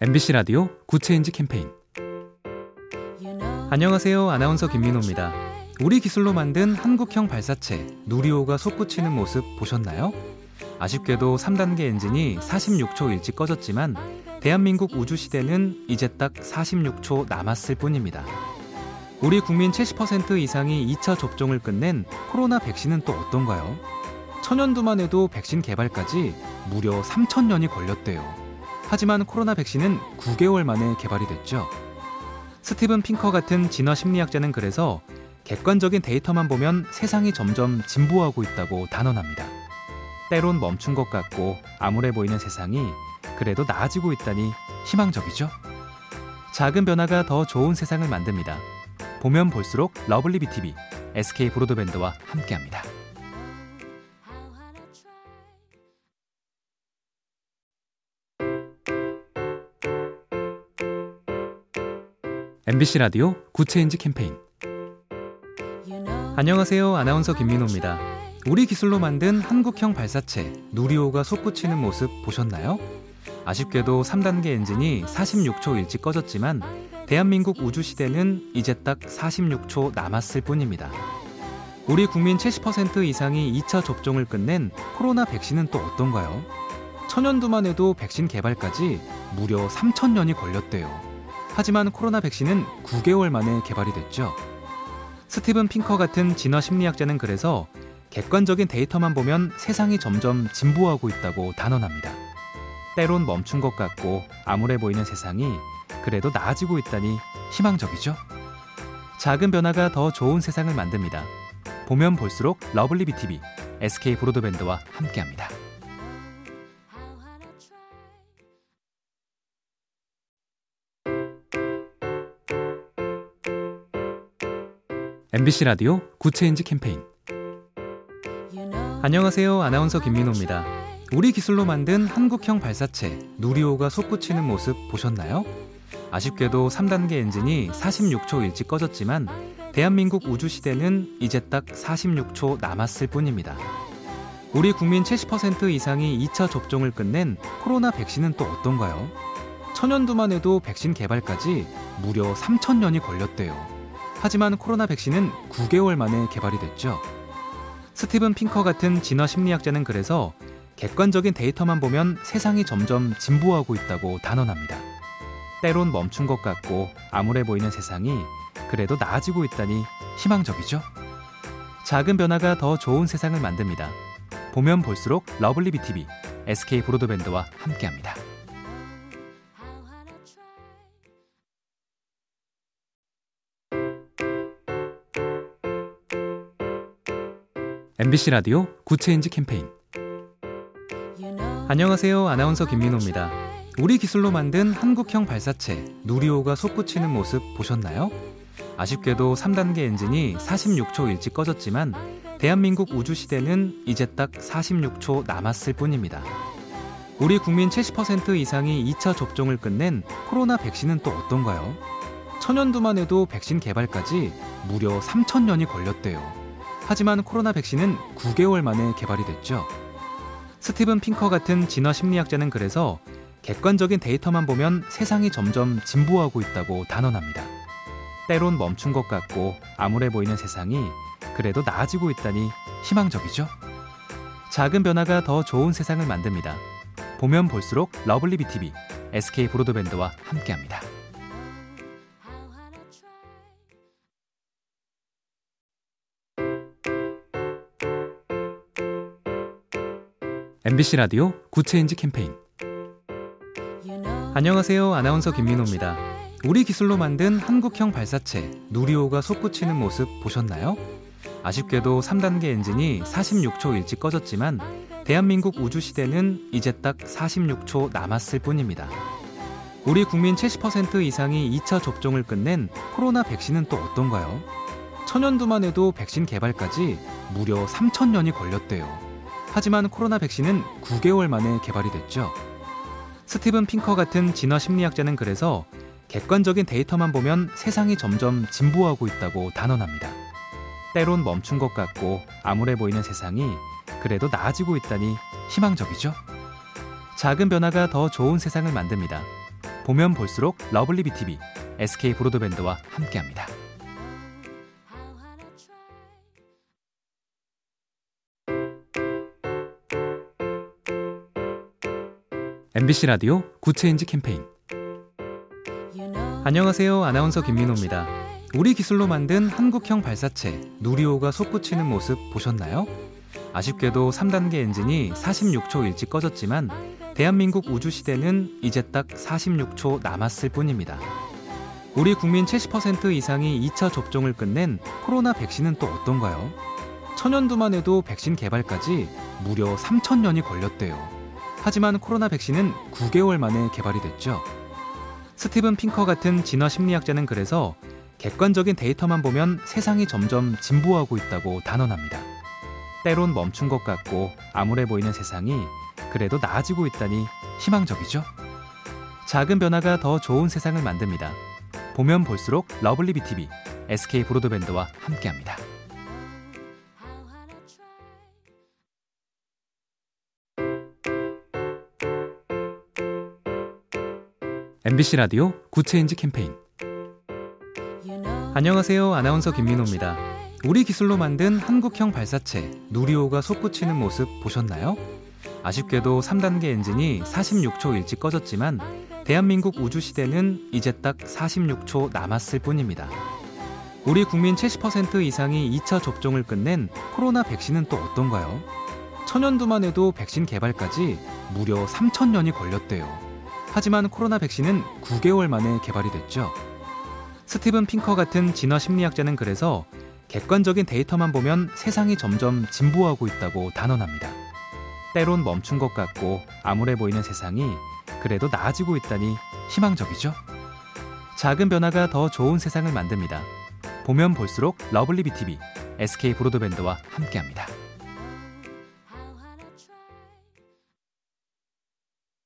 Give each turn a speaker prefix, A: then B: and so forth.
A: MBC 라디오 Good Change 캠페인 안녕하세요. 아나운서 김민호입니다. 우리 기술로 만든 한국형 발사체 누리호가 솟구치는 모습 보셨나요? 아쉽게도 3단계 엔진이 46초 일찍 꺼졌지만 대한민국 우주시대는 이제 딱 46초 남았을 뿐입니다. 우리 국민 70% 이상이 2차 접종을 끝낸 코로나 백신은 또 어떤가요? 천연두만 해도 백신 개발까지 무려 3천년이 걸렸대요. 하지만 코로나 백신은 9개월 만에 개발이 됐죠. 스티븐 핑커 같은 진화 심리학자는 그래서 객관적인 데이터만 보면 세상이 점점 진보하고 있다고 단언합니다. 때론 멈춘 것 같고 암울해 보이는 세상이 그래도 나아지고 있다니 희망적이죠. 작은 변화가 더 좋은 세상을 만듭니다. 보면 볼수록 lovely B tv SK 브로드밴드와 함께합니다. MBC 라디오 Good Change 캠페인 안녕하세요. 아나운서 김민호입니다. 우리 기술로 만든 한국형 발사체 누리호가 솟구치는 모습 보셨나요? 아쉽게도 3단계 엔진이 46초 일찍 꺼졌지만 대한민국 우주시대는 이제 딱 46초 남았을 뿐입니다. 우리 국민 70% 이상이 2차 접종을 끝낸 코로나 백신은 또 어떤가요? 천연두만 해도 백신 개발까지 무려 3천년이 걸렸대요. 하지만 코로나 백신은 9개월 만에 개발이 됐죠. 스티븐 핑커 같은 진화 심리학자는 그래서 객관적인 데이터만 보면 세상이 점점 진보하고 있다고 단언합니다. 때론 멈춘 것 같고 암울해 보이는 세상이 그래도 나아지고 있다니 희망적이죠. 작은 변화가 더 좋은 세상을 만듭니다. 보면 볼수록 lovely B tv SK 브로드밴드와 함께합니다. MBC 라디오 Good Change 캠페인 안녕하세요. 아나운서 김민호입니다. 우리 기술로 만든 한국형 발사체 누리호가 솟구치는 모습 보셨나요? 아쉽게도 3단계 엔진이 46초 일찍 꺼졌지만 대한민국 우주시대는 이제 딱 46초 남았을 뿐입니다. 우리 국민 70% 이상이 2차 접종을 끝낸 코로나 백신은 또 어떤가요? 천연두만 해도 백신 개발까지 무려 3천년이 걸렸대요. 하지만 코로나 백신은 9개월 만에 개발이 됐죠. 스티븐 핑커 같은 진화 심리학자는 그래서 객관적인 데이터만 보면 세상이 점점 진보하고 있다고 단언합니다. 때론 멈춘 것 같고 암울해 보이는 세상이 그래도 나아지고 있다니 희망적이죠. 작은 변화가 더 좋은 세상을 만듭니다. 보면 볼수록 lovely B tv SK 브로드밴드와 함께합니다. MBC 라디오 Good Change 캠페인 안녕하세요. 아나운서 김민호입니다. 우리 기술로 만든 한국형 발사체 누리호가 솟구치는 모습 보셨나요? 아쉽게도 3단계 엔진이 46초 일찍 꺼졌지만 대한민국 우주 시대는 이제 딱 46초 남았을 뿐입니다. 우리 국민 70% 이상이 2차 접종을 끝낸 코로나 백신은 또 어떤가요? 천연두만 해도 백신 개발까지 무려 3천년이 걸렸대요. 하지만 코로나 백신은 9개월 만에 개발이 됐죠. 스티븐 핑커 같은 진화 심리학자는 그래서 객관적인 데이터만 보면 세상이 점점 진보하고 있다고 단언합니다. 때론 멈춘 것 같고 암울해 보이는 세상이 그래도 나아지고 있다니 희망적이죠. 작은 변화가 더 좋은 세상을 만듭니다. 보면 볼수록 lovely B tv SK 브로드밴드와 함께합니다. MBC 라디오 Good Change 캠페인 안녕하세요. 아나운서 김민호입니다. 우리 기술로 만든 한국형 발사체 누리호가 솟구치는 모습 보셨나요? 아쉽게도 3단계 엔진이 46초 일찍 꺼졌지만 대한민국 우주 시대는 이제 딱 46초 남았을 뿐입니다. 우리 국민 70% 이상이 2차 접종을 끝낸 코로나 백신은 또 어떤가요? 천연두만 해도 백신 개발까지 무려 3천년이 걸렸대요. 하지만 코로나 백신은 9개월 만에 개발이 됐죠. 스티븐 핑커 같은 진화 심리학자는 그래서 객관적인 데이터만 보면 세상이 점점 진보하고 있다고 단언합니다. 때론 멈춘 것 같고 암울해 보이는 세상이 그래도 나아지고 있다니 희망적이죠. 작은 변화가 더 좋은 세상을 만듭니다. 보면 볼수록 lovely B tv SK 브로드밴드와 함께합니다. MBC 라디오 Good Change 캠페인 안녕하세요. 아나운서 김민호입니다. 우리 기술로 만든 한국형 발사체 누리호가 솟구치는 모습 보셨나요? 아쉽게도 3단계 엔진이 46초 일찍 꺼졌지만 대한민국 우주시대는 이제 딱 46초 남았을 뿐입니다. 우리 국민 70% 이상이 2차 접종을 끝낸 코로나 백신은 또 어떤가요? 천연두만 해도 백신 개발까지 무려 3천년이 걸렸대요. 하지만 코로나 백신은 9개월 만에 개발이 됐죠. 스티븐 핑커 같은 진화 심리학자는 그래서 객관적인 데이터만 보면 세상이 점점 진보하고 있다고 단언합니다. 때론 멈춘 것 같고 암울해 보이는 세상이 그래도 나아지고 있다니 희망적이죠. 작은 변화가 더 좋은 세상을 만듭니다. 보면 볼수록 lovely B tv SK 브로드밴드와 함께합니다. MBC 라디오 Good Change 캠페인 안녕하세요. 아나운서 김민호입니다. 우리 기술로 만든 한국형 발사체 누리호가 솟구치는 모습 보셨나요? 아쉽게도 3단계 엔진이 46초 일찍 꺼졌지만 대한민국 우주시대는 이제 딱 46초 남았을 뿐입니다. 우리 국민 70% 이상이 2차 접종을 끝낸 코로나 백신은 또 어떤가요? 천연두만 해도 백신 개발까지 무려 3천년이 걸렸대요. 하지만 코로나 백신은 9개월 만에 개발이 됐죠. 스티븐 핑커 같은 진화 심리학자는 그래서 객관적인 데이터만 보면 세상이 점점 진보하고 있다고 단언합니다. 때론 멈춘 것 같고 암울해 보이는 세상이 그래도 나아지고 있다니 희망적이죠. 작은 변화가 더 좋은 세상을 만듭니다. 보면 볼수록 lovely B tv SK 브로드밴드와 함께합니다.